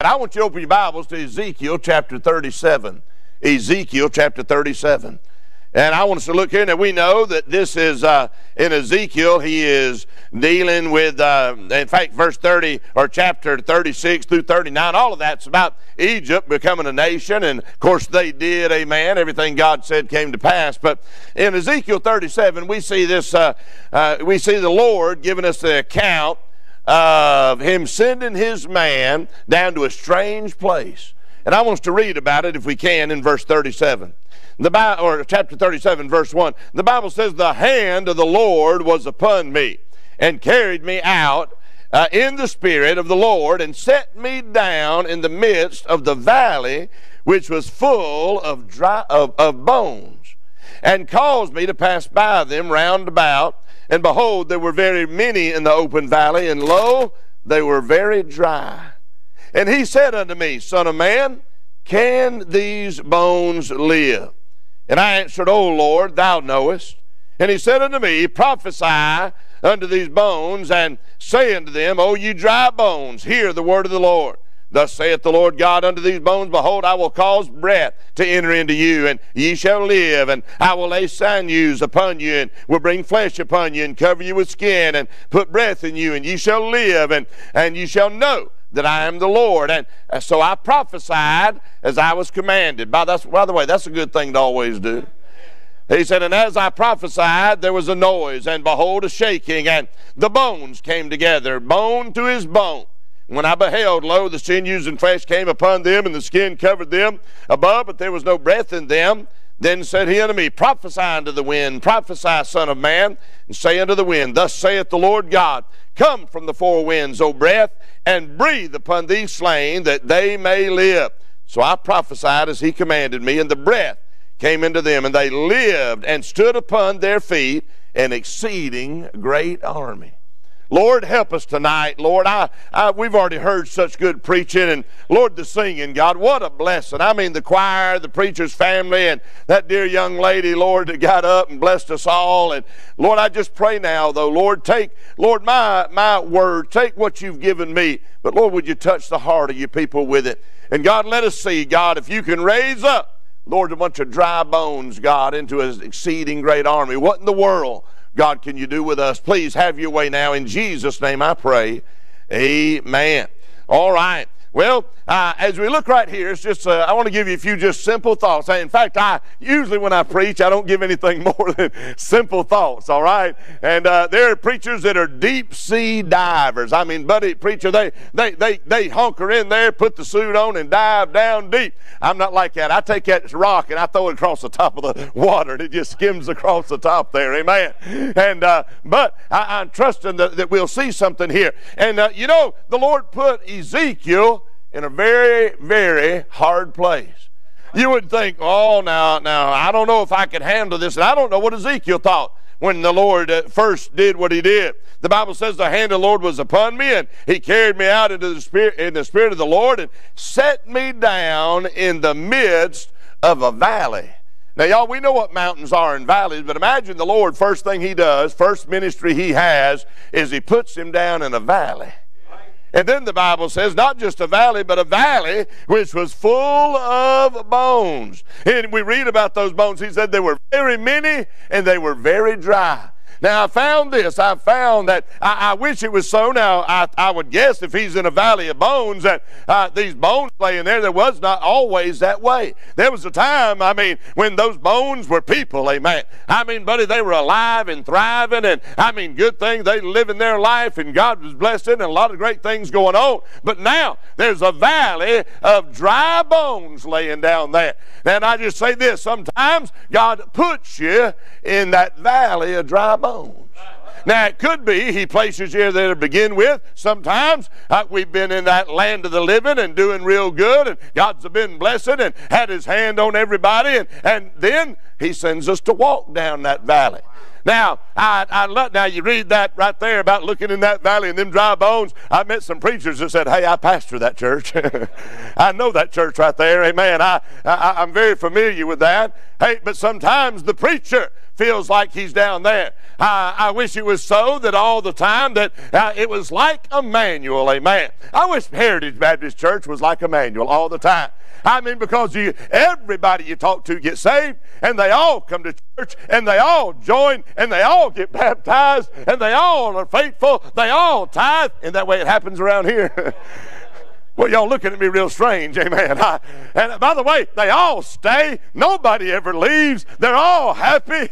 I want you to open your Bibles to Ezekiel chapter 37. Ezekiel chapter 37. And I want us to look here. Now we know that this is uh, in Ezekiel. He is dealing with, uh, in fact, verse 30 or chapter 36 through 39. All of that's about Egypt becoming a nation, and of course they did. Amen. Everything God said came to pass. But in Ezekiel 37, we see this. Uh, uh we see the Lord giving us the account of Him sending His man down to a strange place. And I want us to read about it if we can in verse 37. The Bible, or chapter 37, verse 1. The Bible says, The hand of the Lord was upon me and carried me out uh, in the Spirit of the Lord and set me down in the midst of the valley which was full of, dry, of, of bones and caused me to pass by them round about. And behold, there were very many in the open valley, and lo, they were very dry. And he said unto me, Son of man, can these bones live? And I answered, O Lord, thou knowest. And he said unto me, Prophesy unto these bones, and say unto them, O you dry bones, hear the word of the Lord. Thus saith the Lord God unto these bones, Behold, I will cause breath to enter into you, and ye shall live, and I will lay sinews upon you, and will bring flesh upon you, and cover you with skin, and put breath in you, and ye shall live, and, and ye shall know that I am the Lord. And so I prophesied as I was commanded. By, that's, by the way, that's a good thing to always do. He said, And as I prophesied, there was a noise, and behold, a shaking, and the bones came together, bone to his bone. When I beheld, lo, the sinews and flesh came upon them, and the skin covered them above, but there was no breath in them. Then said he unto me, Prophesy unto the wind, prophesy, Son of Man, and say unto the wind, Thus saith the Lord God, Come from the four winds, O breath, and breathe upon these slain, that they may live. So I prophesied as he commanded me, and the breath came into them, and they lived and stood upon their feet, an exceeding great army. Lord, help us tonight. Lord, I, I, we've already heard such good preaching, and Lord, the singing, God, what a blessing. I mean, the choir, the preacher's family, and that dear young lady, Lord, that got up and blessed us all. And Lord, I just pray now, though, Lord, take, Lord, my, my word, take what you've given me, but Lord, would you touch the heart of your people with it? And God, let us see, God, if you can raise up, Lord, a bunch of dry bones, God, into an exceeding great army. What in the world? God can you do with us? Please have your way now. In Jesus' name I pray. Amen. All right. Well, uh, as we look right here, it's just uh, I want to give you a few just simple thoughts. In fact, I usually when I preach, I don't give anything more than simple thoughts. All right, and uh, there are preachers that are deep sea divers. I mean, buddy preacher, they they they they hunker in there, put the suit on, and dive down deep. I'm not like that. I take that rock and I throw it across the top of the water, and it just skims across the top there. Amen. And uh, but I, am trusting that, that we'll see something here. And uh, you know, the Lord put Ezekiel in a very, very hard place. You would think, oh, now, now, I don't know if I could handle this. And I don't know what Ezekiel thought when the Lord uh, first did what he did. The Bible says the hand of the Lord was upon me, and he carried me out into the spirit in the spirit of the Lord and set me down in the midst of a valley. Now, y'all, we know what mountains are and valleys, but imagine the Lord, first thing he does, first ministry he has, is he puts him down in a valley. And then the Bible says, not just a valley, but a valley which was full of bones. And we read about those bones. He said they were very many and they were very dry. Now, I found this. I found that I, I wish it was so. Now, I, I, would guess if he's in a valley of bones, that uh, these bones laying there, there was not always that way. There was a time, I mean, when those bones were people, amen. I mean, buddy, they were alive and thriving, and I mean, good things. They living their life, and God was blessing, and a lot of great things going on. But now, there's a valley of dry bones laying down there. And I just say this sometimes God puts you in that valley of dry bones bones. Now, it could be He places you there to begin with. Sometimes uh, we've been in that land of the living and doing real good, and God's been blessed and had His hand on everybody. And, and then He sends us to walk down that valley. Now, I, I love, now you read that right there about looking in that valley and them dry bones. I met some preachers that said, "Hey, I pastor that church. I know that church right there. Amen. I, I I'm very familiar with that. Hey, but sometimes the preacher feels like he's down there. I, I wish it was so that all the time that uh, it was like Immanuel, amen. I wish Heritage Baptist Church was like Immanuel all the time. I mean, because you, everybody you talk to gets saved, and they all come to church, and they all join, and they all get baptized, and they all are faithful, they all tithe, and that way it happens around here. Well, y'all looking at me real strange, amen. I, and by the way, they all stay. Nobody ever leaves. They're all happy.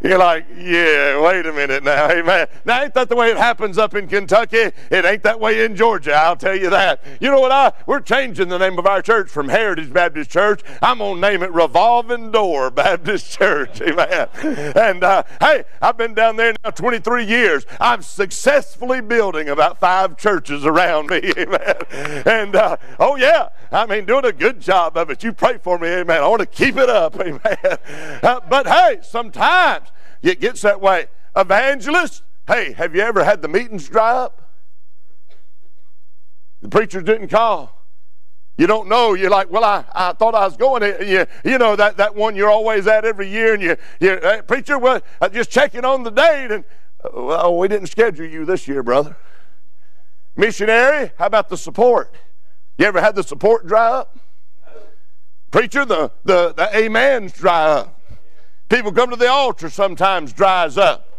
You're like, yeah, wait a minute now, amen. Now, ain't that the way it happens up in Kentucky? It ain't that way in Georgia, I'll tell you that. You know what? I We're changing the name of our church from Heritage Baptist Church. I'm going to name it Revolving Door Baptist Church, amen. And uh, hey, I've been down there now 23 years. I'm successfully building about five churches around me, amen. And uh, oh yeah, I mean, doing a good job of it. You pray for me, amen. I want to keep it up, amen. Uh, but hey, sometimes it gets that way. Evangelist, hey, have you ever had the meetings dry up? The preachers didn't call. You don't know. You're like, well, I, I thought I was going. You, you know that, that one you're always at every year, and you, you hey, preacher, well, just checking on the date, and well, we didn't schedule you this year, brother. Missionary, how about the support? You ever had the support dry up? Preacher, the, the, the amens dry up. People come to the altar sometimes dries up.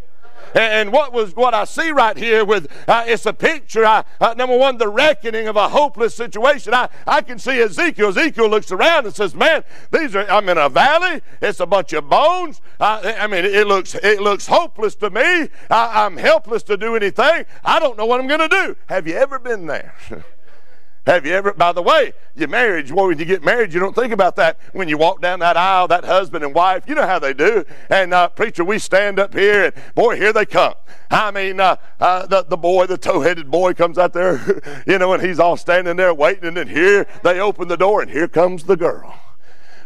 And what was what I see right here with uh, it's a picture. I, uh, number one, the reckoning of a hopeless situation. I, I can see Ezekiel. Ezekiel looks around and says, "Man, these are. I'm in a valley. It's a bunch of bones. Uh, I mean, it looks it looks hopeless to me. I, I'm helpless to do anything. I don't know what I'm going to do. Have you ever been there?" Have you ever, by the way, your marriage, boy, when you get married, you don't think about that. When you walk down that aisle, that husband and wife, you know how they do. And, uh, preacher, we stand up here, and boy, here they come. I mean, uh, uh, the, the boy, the tow headed boy comes out there, you know, and he's all standing there waiting, and then here they open the door, and here comes the girl.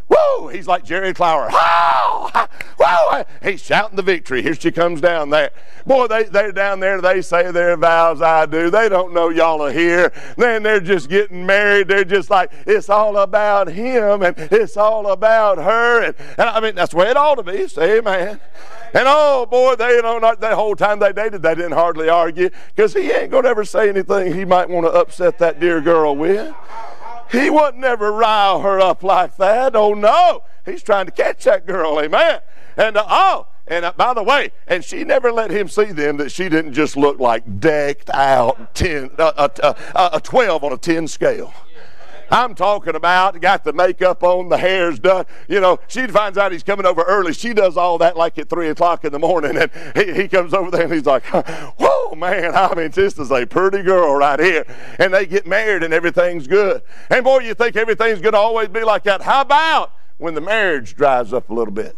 Whoa! He's like Jerry Clower. Whoa! Whoa! He's shouting the victory. Here she comes down there. Boy, they, they're down there. They say their vows, I do. They don't know y'all are here. Then they're just getting married. They're just like, it's all about him and it's all about her. And, and I mean, that's the way it ought to be. Say amen. And oh boy, they don't know the whole time they dated, they didn't hardly argue because he ain't going to ever say anything he might want to upset that dear girl with. He wouldn't never rile her up like that. Oh no, he's trying to catch that girl. Amen. And uh, oh, and uh, by the way, and she never let him see then that she didn't just look like decked out ten, uh, uh, uh a twelve on a ten scale. I'm talking about got the makeup on, the hair's done. You know, she finds out he's coming over early. She does all that like at 3 o'clock in the morning. And he, he comes over there and he's like, whoa, man, I mean, this is a pretty girl right here. And they get married and everything's good. And boy, you think everything's going to always be like that. How about when the marriage dries up a little bit?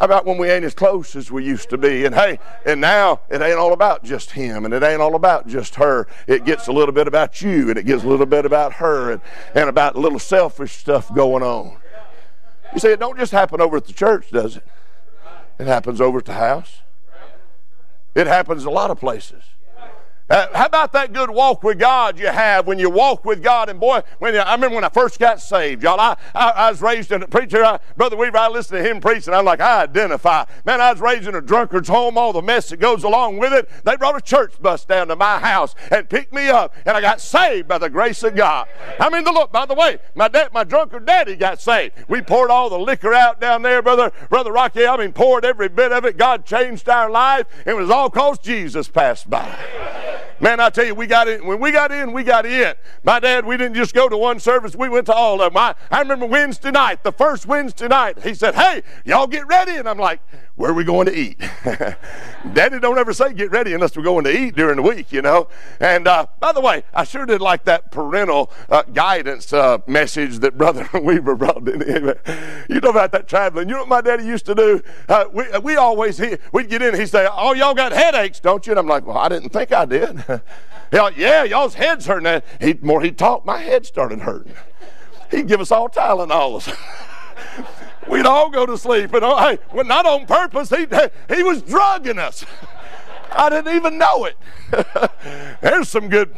How about when we ain't as close as we used to be? And hey, and now it ain't all about just him and it ain't all about just her. It gets a little bit about you and it gets a little bit about her and, and about a little selfish stuff going on. You see, it don't just happen over at the church, does it? It happens over at the house. It happens a lot of places. Uh, how about that good walk with God you have when you walk with God? And boy, when I remember when I first got saved, y'all, I, I, I was raised in a preacher, I, Brother Weaver, I listened to him preach, and I'm like, I identify. Man, I was raised in a drunkard's home, all the mess that goes along with it. They brought a church bus down to my house and picked me up, and I got saved by the grace of God. I mean, the look, by the way, my dad, my drunkard daddy got saved. We poured all the liquor out down there, brother, brother Rocky. I mean, poured every bit of it. God changed our life. It was all cause Jesus passed by. Man, I tell you, we got in. When we got in, we got in. My dad, we didn't just go to one service, we went to all of them. I, I remember Wednesday night, the first Wednesday night, he said, Hey, y'all get ready. And I'm like, where are we going to eat? Daddy don't ever say get ready unless we're going to eat during the week, you know. And uh, by the way, I sure did like that parental uh, guidance uh, message that Brother Weaver brought in. you know about that traveling. You know what my daddy used to do? Uh, we, we always, he, we'd get in, he'd say, oh, y'all got headaches, don't you? And I'm like, well, I didn't think I did. like, yeah, y'all's head's hurting. He, more he talked, my head started hurting. He'd give us all Tylenols. We'd all go to sleep. And oh, hey, well, not on purpose. He, he was drugging us. I didn't even know it. There's some good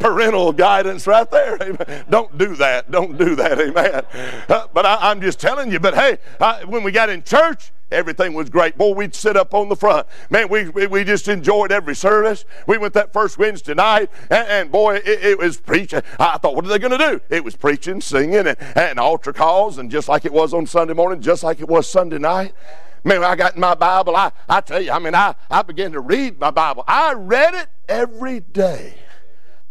parental guidance right there. Don't do that. Don't do that. Amen. Uh, but I, am just telling you. But hey, I, when we got in church, everything was great. Boy, we'd sit up on the front. Man, we, we, we just enjoyed every service. We went that first Wednesday night, and, and boy, it, it, was preaching. I thought, what are they going to do? It was preaching, singing, and, and altar calls, and just like it was on Sunday morning, just like it was Sunday night. Man, I got in my Bible, I, I tell you, I mean, I, I began to read my Bible. I read it every day.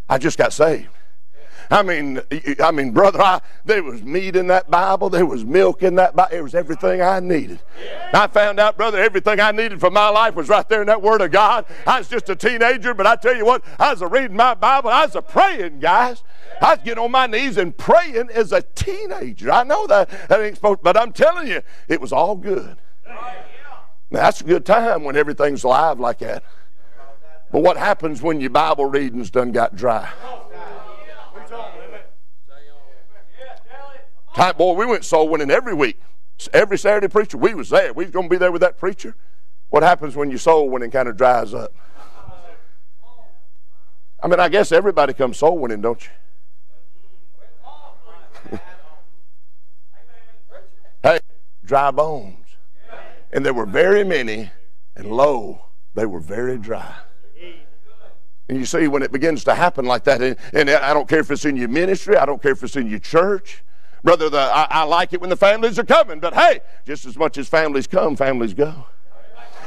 I just got saved. I mean, I mean, brother, I, there was meat in that Bible. There was milk in that Bible. There was everything I needed. I found out, brother, everything I needed for my life was right there in that Word of God. I was just a teenager, but I tell you what, I was a reading my Bible. I was a praying, guys. I was getting on my knees and praying as a teenager. I know that that ain't supposed, but I'm telling you, it was all good. Now, that's a good time when everything's live like that. But what happens when your Bible reading's done got dry? Time, boy, we went soul winning every week. Every Saturday preacher, we was there. We was going to be there with that preacher. What happens when your soul winning kind of dries up? I mean, I guess everybody comes soul winning, don't you? hey, dry bones. And there were very many, and lo, they were very dry. And you see, when it begins to happen like that, and, and, I don't care if it's in your ministry, I don't care if it's in your church. Brother, the, I, I like it when the families are coming, but hey, just as much as families come, families go.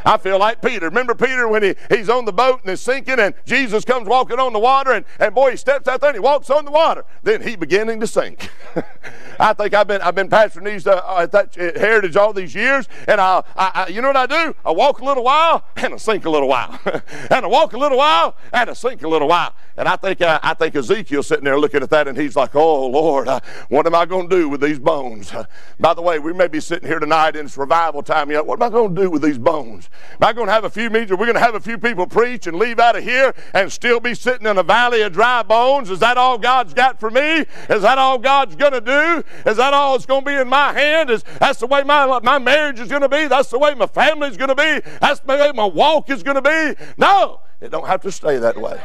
I feel like Peter. Remember Peter when he, he's on the boat and it's sinking and Jesus comes walking on the water and, and boy, he steps out there and he walks on the water. Then he beginning to sink. I think I've been I've been pastoring these uh, uh at heritage all these years, and I, I, I, you know what I do? I walk a little while and I sink a little while, and I walk a little while and I sink a little while. And I think uh, I think Ezekiel sitting there looking at that, and he's like, "Oh Lord, uh, what am I going to do with these bones?" by the way, we may be sitting here tonight and it's revival time yet. What am I going to do with these bones? Am I going to have a few meetings? We're going to have a few people preach and leave out of here and still be sitting in a valley of dry bones. Is that all God's got for me? Is that all God's going to do? Is that all that's going to be in my hand? Is that's the way my, my marriage is going to be? That's the way my family is going to be? That's the way my walk is going to be? No, it don't have to stay that way.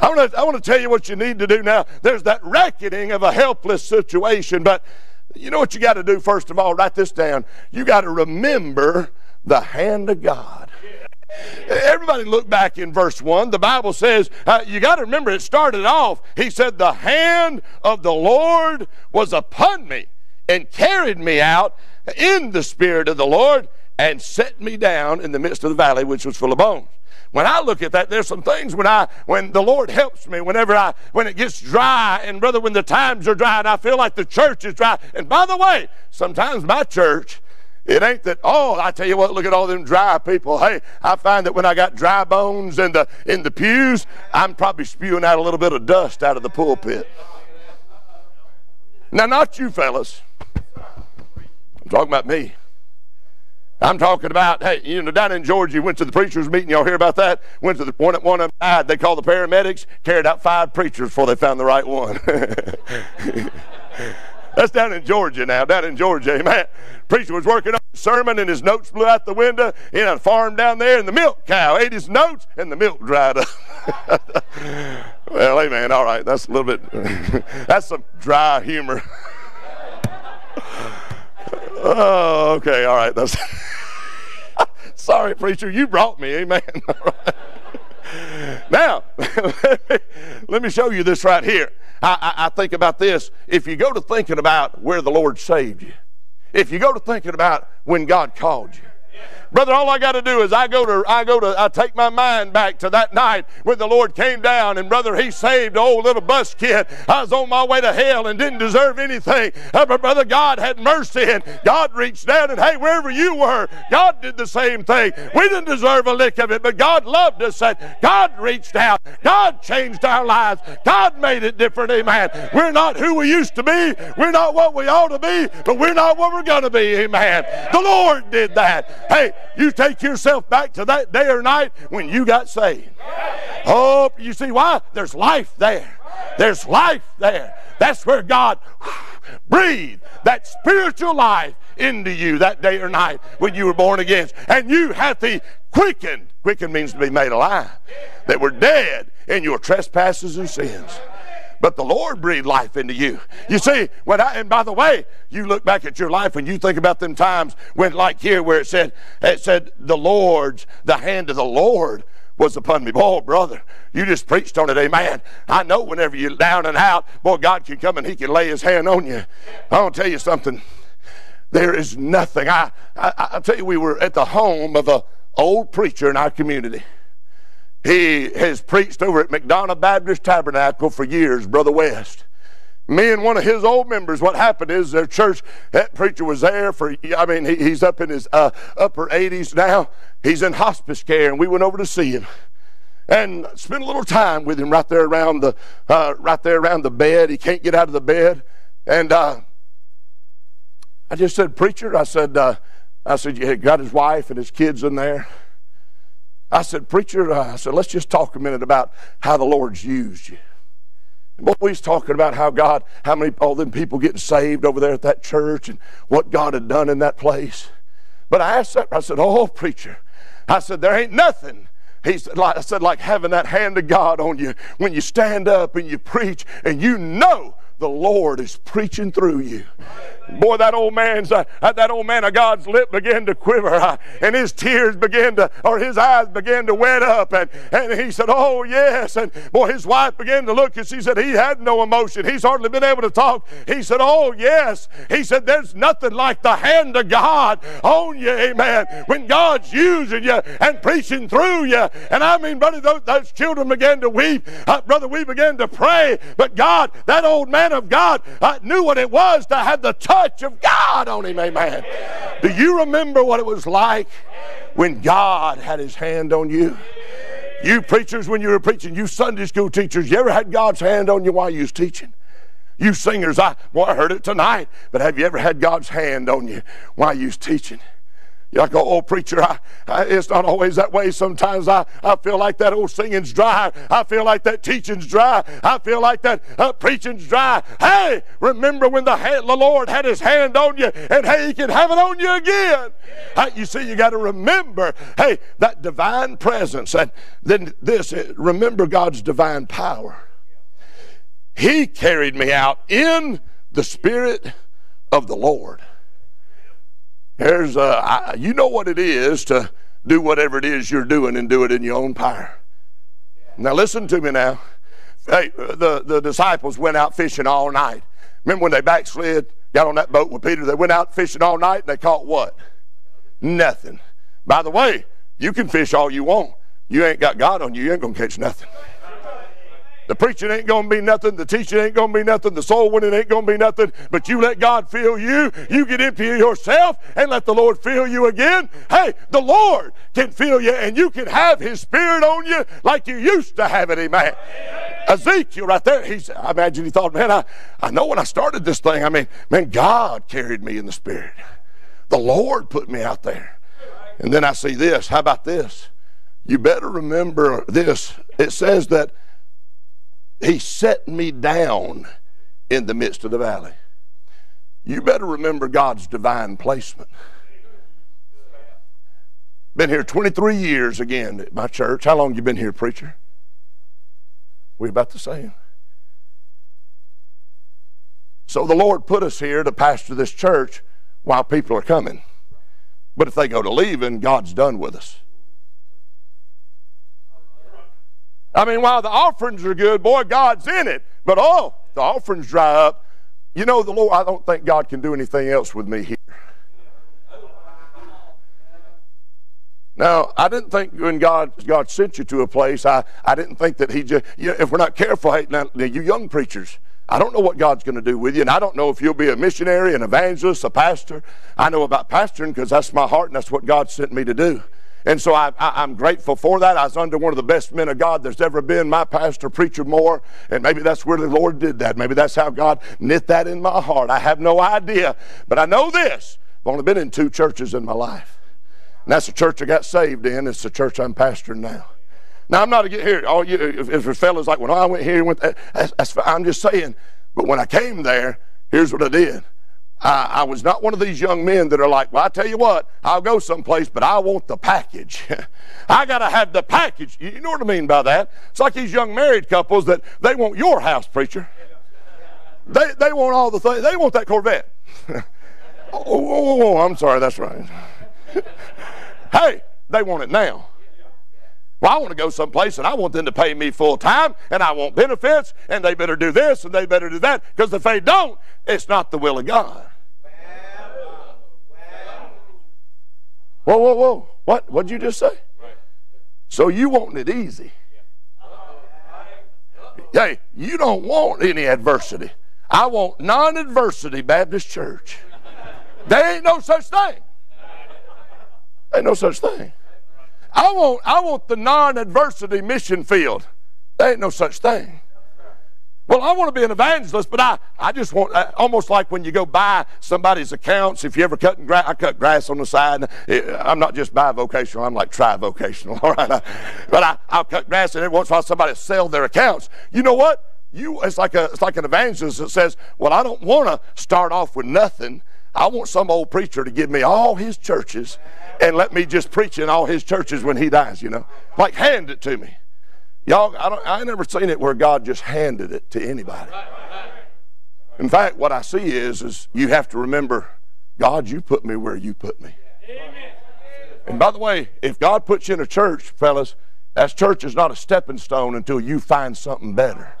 I want, to, I want to tell you what you need to do now. There's that reckoning of a helpless situation, but you know what you got to do first of all? Write this down. You got to remember the hand of God. Everybody look back in verse 1. The Bible says, uh, you got to remember it started off. He said, The hand of the Lord was upon me and carried me out in the Spirit of the Lord and set me down in the midst of the valley, which was full of bones. When I look at that, there's some things when I when the Lord helps me, whenever I when it gets dry, and brother, when the times are dry and I feel like the church is dry. And by the way, sometimes my church it ain't that, oh, I tell you what, look at all them dry people. Hey, I find that when I got dry bones in the, in the pews, I'm probably spewing out a little bit of dust out of the pulpit. Now, not you fellas. I'm talking about me. I'm talking about, hey, you know, down in Georgia, went to the preachers' meeting. Y'all hear about that? Went to the one, one of them died. They called the paramedics, carried out five preachers before they found the right one. That's down in Georgia now, down in Georgia, amen. Preacher was working on a sermon and his notes blew out the window in a farm down there and the milk cow ate his notes and the milk dried up. well, amen, all right, that's a little bit, that's some dry humor. oh, okay, all right, that's, sorry, preacher, you brought me, amen. Now, let me show you this right here. I, I, I think about this. If you go to thinking about where the Lord saved you, if you go to thinking about when God called you, Brother, all I got to do is I go to I go to I take my mind back to that night when the Lord came down and brother he saved old little bus kid. I was on my way to hell and didn't deserve anything. But brother, God had mercy and God reached down and hey, wherever you were, God did the same thing. We didn't deserve a lick of it, but God loved us and God reached out. God changed our lives. God made it different. Amen. We're not who we used to be. We're not what we ought to be, but we're not what we're going to be. Amen. The Lord did that. Hey, you take yourself back to that day or night when you got saved. Oh, you see why? There's life there. There's life there. That's where God breathed that spiritual life into you that day or night when you were born again. And you have the quickened. Quicken means to be made alive. That were dead in your trespasses and sins but the Lord breathed life into you. You see, when I, and by the way, you look back at your life and you think about them times when, like here, where it said, it said, the Lord's, the hand of the Lord was upon me. Oh, brother, you just preached on it, amen. I know whenever you're down and out, boy, God can come and He can lay His hand on you. I want to tell you something. There is nothing. I, I, I tell you, we were at the home of an old preacher in our community. He has preached over at McDonough Baptist Tabernacle for years, Brother West. Me and one of his old members, what happened is their church, that preacher was there for, I mean, he, he's up in his uh, upper 80s now. He's in hospice care, and we went over to see him and spent a little time with him right there around the, uh, right there around the bed. He can't get out of the bed. And uh, I just said, Preacher, I said, uh, I said, you got his wife and his kids in there. I said, Preacher, uh, I said, let's just talk a minute about how the Lord's used you. And boy, we was talking about how God, how many all them people getting saved over there at that church and what God had done in that place. But I asked that, I said, Oh, preacher, I said, there ain't nothing he said, like, I said, like having that hand of God on you when you stand up and you preach and you know the Lord is preaching through you. Boy, that old man's uh, that old man of God's lip began to quiver, uh, and his tears began to, or his eyes began to wet up, and, and he said, "Oh yes." And boy, his wife began to look, and she said he had no emotion. He's hardly been able to talk. He said, "Oh yes." He said, "There's nothing like the hand of God on you, Amen." When God's using you and preaching through you, and I mean, brother, those, those children began to weep, uh, brother. We began to pray, but God, that old man of God, uh, knew what it was to have the touch of God on him. Amen. Do you remember what it was like when God had his hand on you? You preachers, when you were preaching, you Sunday school teachers, you ever had God's hand on you while you was teaching? You singers, I, well, I heard it tonight, but have you ever had God's hand on you while you was teaching? You're oh, preacher, I, I, it's not always that way. Sometimes I, I feel like that old singing's dry. I feel like that teaching's dry. I feel like that uh, preaching's dry. Hey, remember when the, hand, the Lord had his hand on you and hey, he can have it on you again. You see, you got to remember, hey, that divine presence. And then this, uh, remember God's divine power. He carried me out in the Spirit of the Lord. There's, uh, you know what it is to do whatever it is you're doing and do it in your own power. Now listen to me now. Hey, the, the disciples went out fishing all night. Remember when they backslid, got on that boat with Peter, they went out fishing all night and they caught what? Nothing. By the way, you can fish all you want. You ain't got God on you, you ain't to catch nothing. The preaching ain't going to be nothing. The teaching ain't going to be nothing. The soul winning ain't going to be nothing. But you let God fill you. You get empty yourself and let the Lord fill you again. Hey, the Lord can fill you and you can have His Spirit on you like you used to have it. Amen. Ezekiel right there, he's, I imagine he thought, man, I, I know when I started this thing, I mean, man, God carried me in the Spirit. The Lord put me out there. And then I see this. How about this? You better remember this. It says that he set me down in the midst of the valley. You better remember God's divine placement. Been here 23 years again at my church. How long you been here, preacher? We about the same. So the Lord put us here to pastor this church while people are coming. But if they go to leaving, God's done with us. I mean, while the offerings are good, boy, God's in it. But oh, the offerings dry up. You know, the Lord, I don't think God can do anything else with me here. Now, I didn't think when God God sent you to a place, I, I didn't think that He just, you know, if we're not careful, hey, now, you young preachers, I don't know what God's going to do with you, and I don't know if you'll be a missionary, an evangelist, a pastor. I know about pastoring because that's my heart and that's what God sent me to do. And so I, am grateful for that. I was under one of the best men of God there's ever been, my pastor, Preacher Moore. And maybe that's where the Lord did that. Maybe that's how God knit that in my heart. I have no idea. But I know this I've only been in two churches in my life. And that's the church I got saved in. It's the church I'm pastoring now. Now, I'm not a get here. All you, if, if a fella's like, when I went here, went that, that's, that's, I'm just saying. But when I came there, here's what I did. I, I was not one of these young men that are like, well, I tell you what, I'll go someplace, but I want the package. I got to have the package. You know what I mean by that? It's like these young married couples that they want your house, preacher. They, they want all the things. They want that Corvette. oh, oh, oh, oh, I'm sorry, that's right. hey, they want it now. Well, I want to go someplace and I want them to pay me full time and I want benefits and they better do this and they better do that because if they don't, it's not the will of God. Whoa, whoa, whoa. What? What'd you just say? So you want it easy. Hey, you don't want any adversity. I want non adversity Baptist Church. There ain't no such thing. Ain't no such thing. I want, I want the non adversity mission field. There ain't no such thing. Well, I want to be an evangelist, but I, I just want, almost like when you go buy somebody's accounts, if you ever cut grass, I cut grass on the side. I'm not just bivocational, I'm like tri-vocational, all right? I, but I, I'll cut grass, and every once in a while somebody sell their accounts. You know what? You, it's like a, it's like an evangelist that says, well, I don't want to start off with nothing. I want some old preacher to give me all his churches and let me just preach in all his churches when he dies, you know. Like hand it to me. Y'all, I don't I never seen it where God just handed it to anybody. In fact, what I see is is you have to remember, God, you put me where you put me. And by the way, if God puts you in a church, fellas, that church is not a stepping stone until you find something better.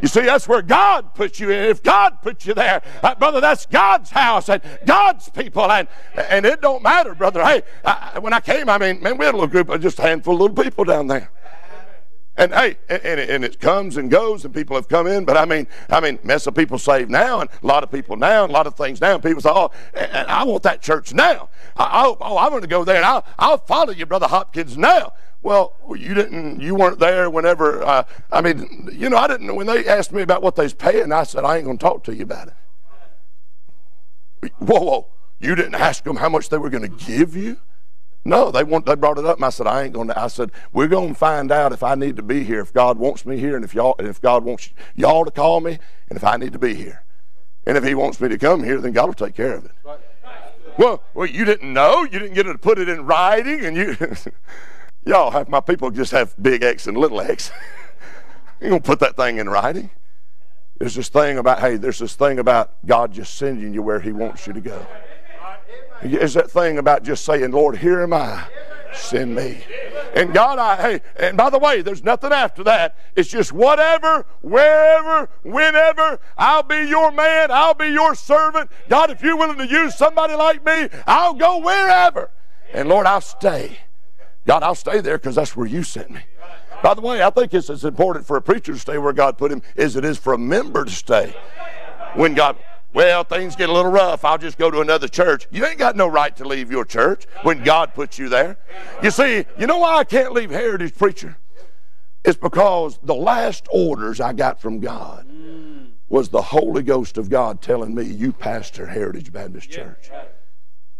You see, that's where God puts you in. If God puts you there, uh, brother, that's God's house and God's people. And, and it don't matter, brother. Hey, I, when I came, I mean, man, we had a little group of just a handful of little people down there. And hey, and, and, it comes and goes, and people have come in. But I mean, I mean, mess of people saved now, and a lot of people now, and a lot of things now. And people say, "Oh, and I want that church now. I, I, oh, I'm going to go there, and I'll, I'll follow you, brother Hopkins, now." Well, you didn't. You weren't there whenever. Uh, I mean, you know, I didn't. When they asked me about what they was paying, I said I ain't going to talk to you about it. Whoa, whoa! You didn't ask them how much they were going to give you. No, they want. They brought it up, and I said I ain't going to. I said we're going to find out if I need to be here, if God wants me here, and if y'all, and if God wants y'all to call me, and if I need to be here, and if He wants me to come here, then God will take care of it. Well, well, you didn't know. You didn't get to put it in writing, and you. Y'all have my people just have big X and little X. you gonna put that thing in writing. There's this thing about, hey, there's this thing about God just sending you where He wants you to go. There's that thing about just saying, Lord, here am I. Send me. And God, I, hey, and by the way, there's nothing after that. It's just whatever, wherever, whenever, I'll be your man, I'll be your servant. God, if you're willing to use somebody like me, I'll go wherever. And Lord, I'll stay. God, I'll stay there because that's where you sent me. By the way, I think it's as important for a preacher to stay where God put him as it is for a member to stay. When God, well, things get a little rough, I'll just go to another church. You ain't got no right to leave your church when God puts you there. You see, you know why I can't leave Heritage Preacher? It's because the last orders I got from God was the Holy Ghost of God telling me, you pastor Heritage Baptist Church.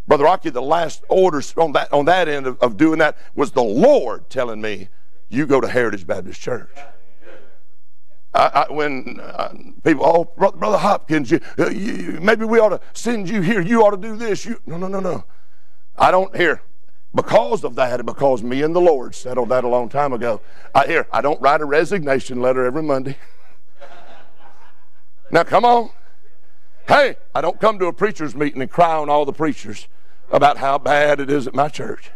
Brother Rocky, the last orders on that on that end of, of doing that was the Lord telling me, "You go to Heritage Baptist Church." I, I, when uh, people, oh, brother, Hopkins, you, uh, you, maybe we ought to send you here. You ought to do this. You, no, no, no, no. I don't hear because of that, because me and the Lord settled that a long time ago. I hear I don't write a resignation letter every Monday. now, come on. Hey, I don't come to a preacher's meeting and cry on all the preachers about how bad it is at my church.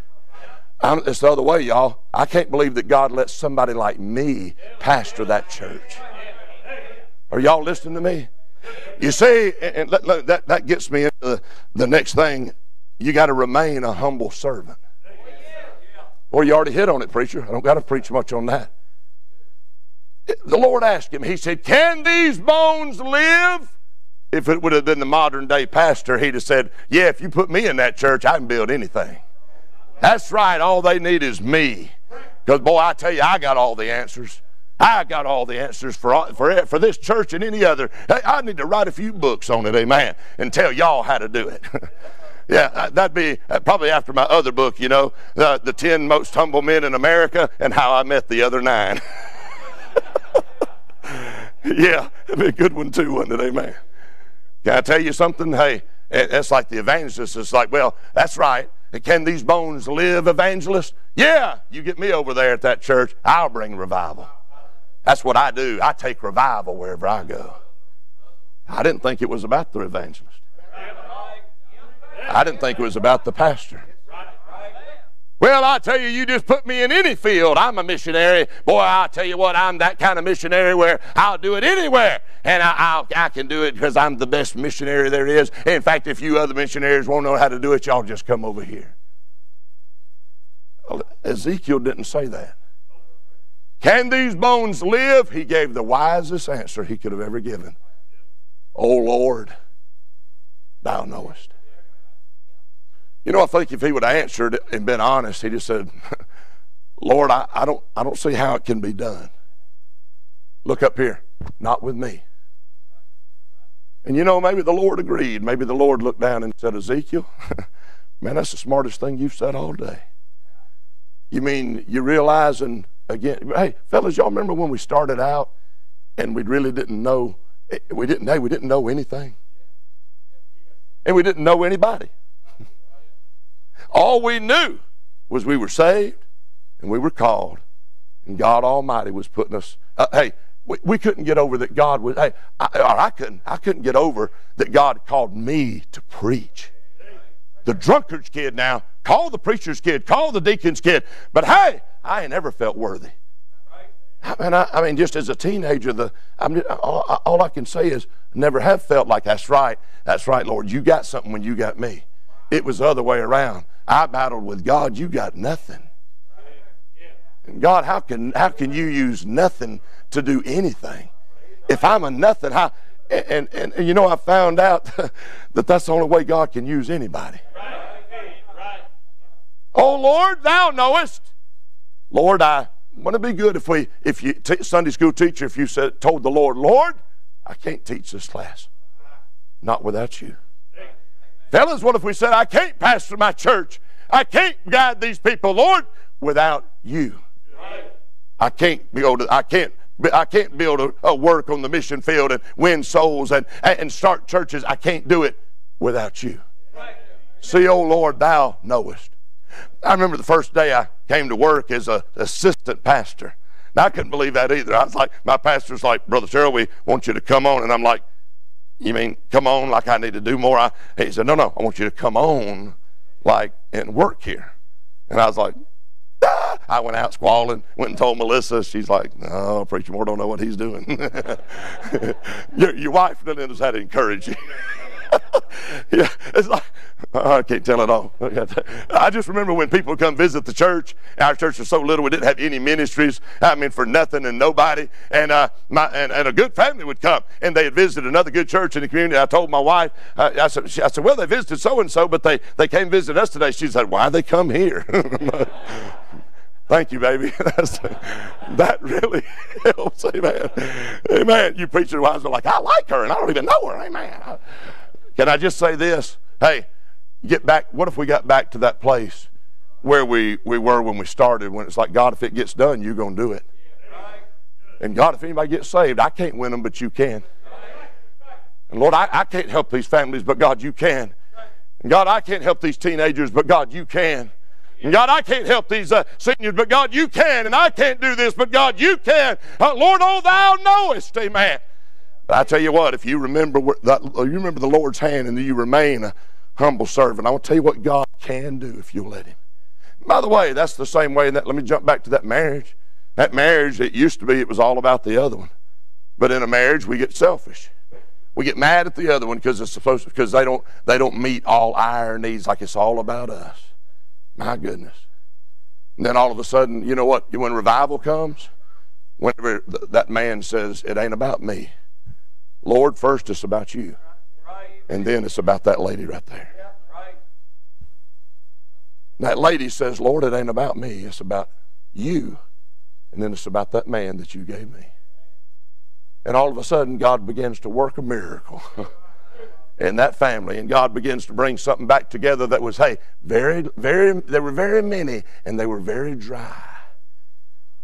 I'm, it's the other way, y'all. I can't believe that God lets somebody like me pastor that church. Are y'all listening to me? You see, and that, that gets me into the, the next thing. You got to remain a humble servant. Well, you already hit on it, preacher. I don't got to preach much on that. The Lord asked him, He said, Can these bones live? if it would have been the modern day pastor, he'd have said, Yeah, if you put me in that church, I can build anything. That's right. All they need is me. Because, boy, I tell you, I got all the answers. I got all the answers for, for, for this church and any other. Hey, I need to write a few books on it, amen, and tell y'all how to do it. Yeah, uh, that'd be uh, probably after my other book, you know, the, the 10 most humble men in America and how I met the other nine. yeah, it'd be a good one too, wouldn't it? Amen. Can I tell you something? Hey, it's like the evangelist. It's like, well, that's right. Can these bones live, evangelist? Yeah, you get me over there at that church, I'll bring revival. That's what I do. I take revival wherever I go. I didn't think it was about the evangelist. I didn't think it was about the pastor. Well, I tell you, you just put me in any field. I'm a missionary. Boy, I tell you what, I'm that kind of missionary where I'll do it anywhere. And I, I'll, I can do it because I'm the best missionary there is. In fact, if you other missionaries won't know how to do it, y'all just come over here. Ezekiel didn't say that. Can these bones live? He gave the wisest answer he could have ever given. O Lord, thou knowest. You know, I think if he would have answered and been honest, he just said, Lord, I, I, don't, I don't see how it can be done. Look up here. Not with me. And you know, maybe the Lord agreed. Maybe the Lord looked down and said, Ezekiel, man, that's the smartest thing you've said all day. You mean you're realizing again, hey, fellas, y'all remember when we started out and we really didn't know, we didn't, hey, we didn't know anything. And we didn't know anybody. All we knew was we were saved and we were called, and God Almighty was putting us. Uh, hey, we, we couldn't get over that God was. Hey, I, I couldn't. I couldn't get over that God called me to preach. The drunkard's kid now, call the preacher's kid, call the deacon's kid. But hey, I ain't ever felt worthy. I mean, I, I mean, just as a teenager, the I'm, all, all I can say is never have felt like that's right. That's right, Lord. You got something when you got me. It was the other way around. I battled with God, you got nothing. And God, how can how can you use nothing to do anything? If I'm a nothing, how and, and, and you know I found out that that's the only way God can use anybody. Oh Lord, thou knowest. Lord, I wouldn't it be good if we if you t- Sunday school teacher, if you said told the Lord, Lord, I can't teach this class. Not without you. Fellas, what if we said, I can't pastor my church? I can't guide these people, Lord, without you. I can't build, I can't I can't build a, a, work on the mission field and win souls and, and start churches. I can't do it without you. See, oh Lord, thou knowest. I remember the first day I came to work as an assistant pastor. Now, I couldn't believe that either. I was like, my pastor's like, Brother Terrell, we want you to come on. And I'm like, you mean come on like I need to do more? I, he said, No, no, I want you to come on like and work here. And I was like, ah! I went out squalling, went and told Melissa. She's like, No, Preacher Moore don't know what he's doing. your, your wife doesn't know how to encourage you. yeah, it's like I can't tell it all. I just remember when people come visit the church. Our church was so little, we didn't have any ministries. I mean, for nothing and nobody. And uh, my and, and a good family would come, and they had visited another good church in the community. I told my wife, uh, I said, I said, well, they visited so and so, but they they came visit us today. She said, why they come here? Thank you, baby. that really helps. Amen. Amen. You preacher wives are like, I like her, and I don't even know her. Amen. Can I just say this? Hey, get back. What if we got back to that place where we, we were when we started, when it's like, God, if it gets done, you're going to do it. And God, if anybody gets saved, I can't win them, but you can. And Lord, I, I can't help these families, but God, you can. And God, I can't help these teenagers, but God, you can. And God, I can't help these uh, seniors, but God, you can. And I can't do this, but God, you can. Uh, Lord, oh, thou knowest, amen. But I tell you what, if you remember that, uh, you remember the Lord's hand and you remain a humble servant, I will tell you what God can do if you'll let Him. By the way, that's the same way. That let me jump back to that marriage. That marriage, it used to be, it was all about the other one. But in a marriage, we get selfish. We get mad at the other one because it's supposed because they don't they don't meet all our needs like it's all about us. My goodness. And then all of a sudden, you know what? When revival comes, whenever that man says, "It ain't about me," Lord, first it's about you. And then it's about that lady right there. That lady says, Lord, it ain't about me, it's about you. And then it's about that man that you gave me. And all of a sudden, God begins to work a miracle. in that family. And God begins to bring something back together that was, hey, very, very, there were very many, and they were very dry.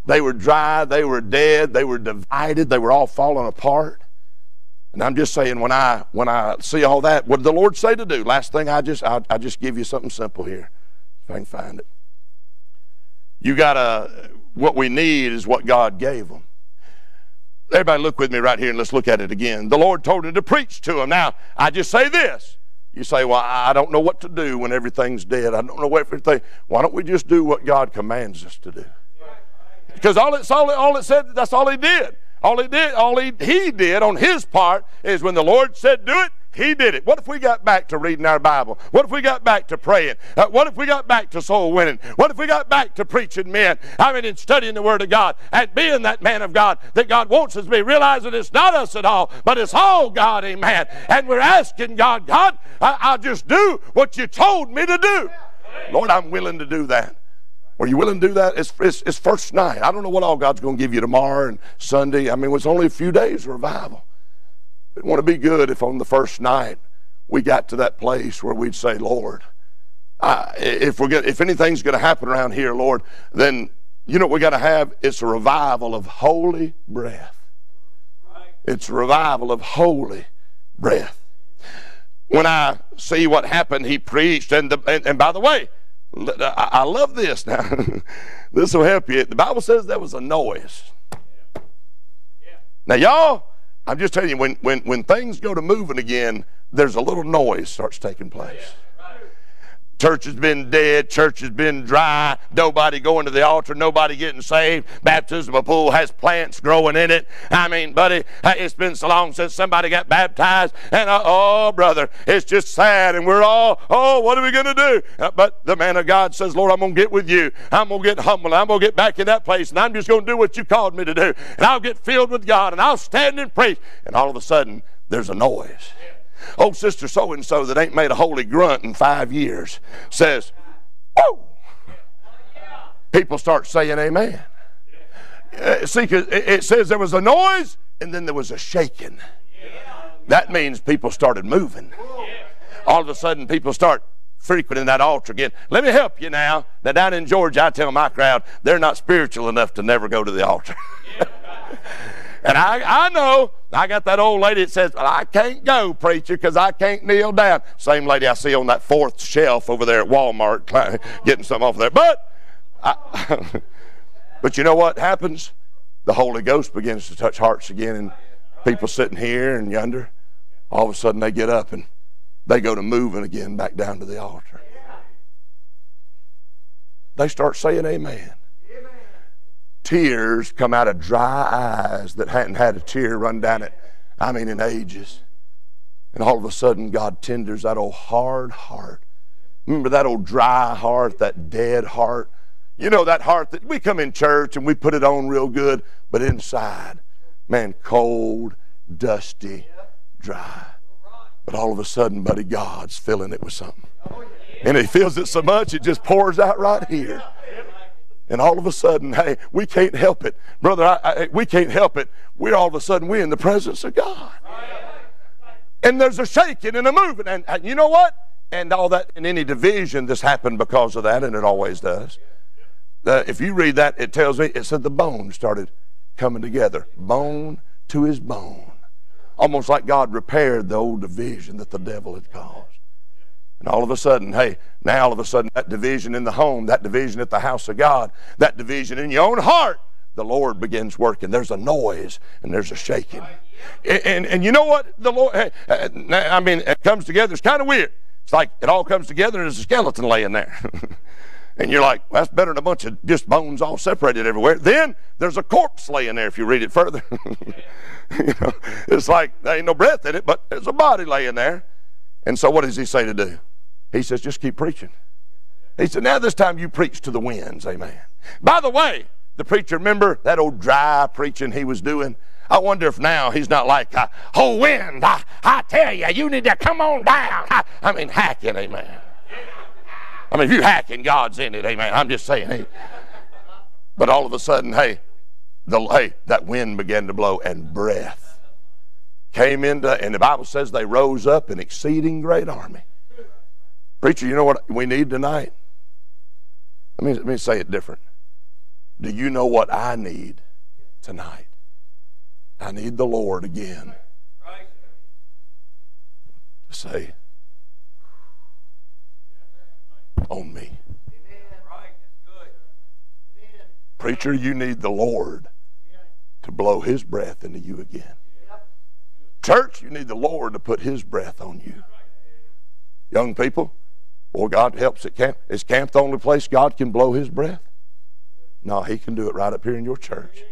They were dry, they were dead, they were divided, they were all falling apart. And I'm just saying, when I when I see all that, what did the Lord say to do? Last thing, I just I, I just give you something simple here, if I can find it. You gotta. What we need is what God gave them. Everybody, look with me right here and let's look at it again. The Lord told him to preach to them. Now, I just say this. You say, Well, I don't know what to do when everything's dead. I don't know what everything. Why don't we just do what God commands us to do? Because all it's all, all it said, that's all he did. All he did, all he, he did on his part is when the Lord said do it, he did it. What if we got back to reading our Bible? What if we got back to praying? Uh, what if we got back to soul winning? What if we got back to preaching men? I mean, in studying the Word of God and being that man of God that God wants us to be, realizing it's not us at all, but it's all God, amen. And we're asking God, God, I, I'll just do what you told me to do. Lord, I'm willing to do that. Are you willing to do that? It's, it's, it's first night. I don't know what all God's going to give you tomorrow and Sunday. I mean, it's only a few days of revival. It want to be good if on the first night we got to that place where we'd say, Lord, uh, if we're gonna, if anything's going to happen around here, Lord, then you know what we got to have? It's a revival of holy breath. It's a revival of holy breath. When I see what happened, he preached, and, the, and, and by the way, I love this now. this will help you. The Bible says there was a noise. Now, y'all, I'm just telling you, when, when, when things go to moving again, there's a little noise starts taking place. Church has been dead. Church has been dry. Nobody going to the altar. Nobody getting saved. Baptismal pool has plants growing in it. I mean, buddy, it's been so long since somebody got baptized. And uh, oh, brother, it's just sad. And we're all, oh, what are we going to do? Uh, but the man of God says, Lord, I'm going to get with you. I'm going to get humble. I'm going to get back in that place. And I'm just going to do what you called me to do. And I'll get filled with God. And I'll stand and preach. And all of a sudden, there's a noise. Old sister so and so that ain't made a holy grunt in five years says, Whoa! People start saying amen. Uh, see, it says there was a noise and then there was a shaking. That means people started moving. All of a sudden, people start frequenting that altar again. Let me help you now. Now, down in Georgia, I tell my crowd, they're not spiritual enough to never go to the altar. And I, I know I got that old lady that says, I can't go, preacher, because I can't kneel down. Same lady I see on that fourth shelf over there at Walmart getting something off there. But, I, but you know what happens? The Holy Ghost begins to touch hearts again, and people sitting here and yonder, all of a sudden they get up and they go to moving again back down to the altar. They start saying amen tears come out of dry eyes that hadn't had a tear run down it, I mean, in ages. And all of a sudden, God tenders that old hard heart. Remember that old dry heart, that dead heart? You know, that heart that we come in church and we put it on real good, but inside, man, cold, dusty, dry. But all of a sudden, buddy, God's filling it with something. And He fills it so much, it just pours out right here. And all of a sudden, hey, we can't help it. Brother, I, I, we can't help it. We're all of a sudden, we're in the presence of God. And there's a shaking and a moving. And, and you know what? And all that, in any division, this happened because of that, and it always does. Uh, if you read that, it tells me, it said the bones started coming together. Bone to his bone. Almost like God repaired the old division that the devil had caused. And all of a sudden, hey, now all of a sudden, that division in the home, that division at the house of God, that division in your own heart, the Lord begins working. There's a noise and there's a shaking. And, and, and you know what? The Lord, uh, I mean, it comes together. It's kind of weird. It's like it all comes together and there's a skeleton laying there. and you're like, well, that's better than a bunch of just bones all separated everywhere. Then there's a corpse laying there if you read it further. you know, it's like there ain't no breath in it, but there's a body laying there. And so what does he say to do? He says, just keep preaching. He said, now this time you preach to the winds, amen. By the way, the preacher, remember that old dry preaching he was doing? I wonder if now he's not like, uh, oh, wind, I, I tell you, you need to come on down. I, I mean, hacking, amen. I mean, if you're hacking, God's in it, amen. I'm just saying, hey. But all of a sudden, hey, the, hey, that wind began to blow and breath came into, and the Bible says they rose up an exceeding great army. Preacher, you know what we need tonight? Let me, let me say it different. Do you know what I need tonight? I need the Lord again to say, on me. Preacher, you need the Lord to blow His breath into you again. Church, you need the Lord to put His breath on you. Young people, boy, God helps at camp. Is camp the only place God can blow His breath? No, He can do it right up here in your church.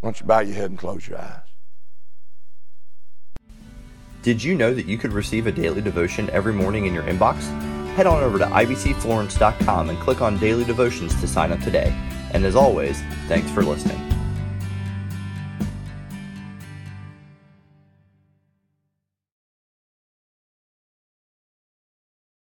Why don't you bow your head and close your eyes? Did you know that you could receive a daily devotion every morning in your inbox? Head on over to ibcflorence.com and click on Daily Devotions to sign up today. And as always, thanks for listening.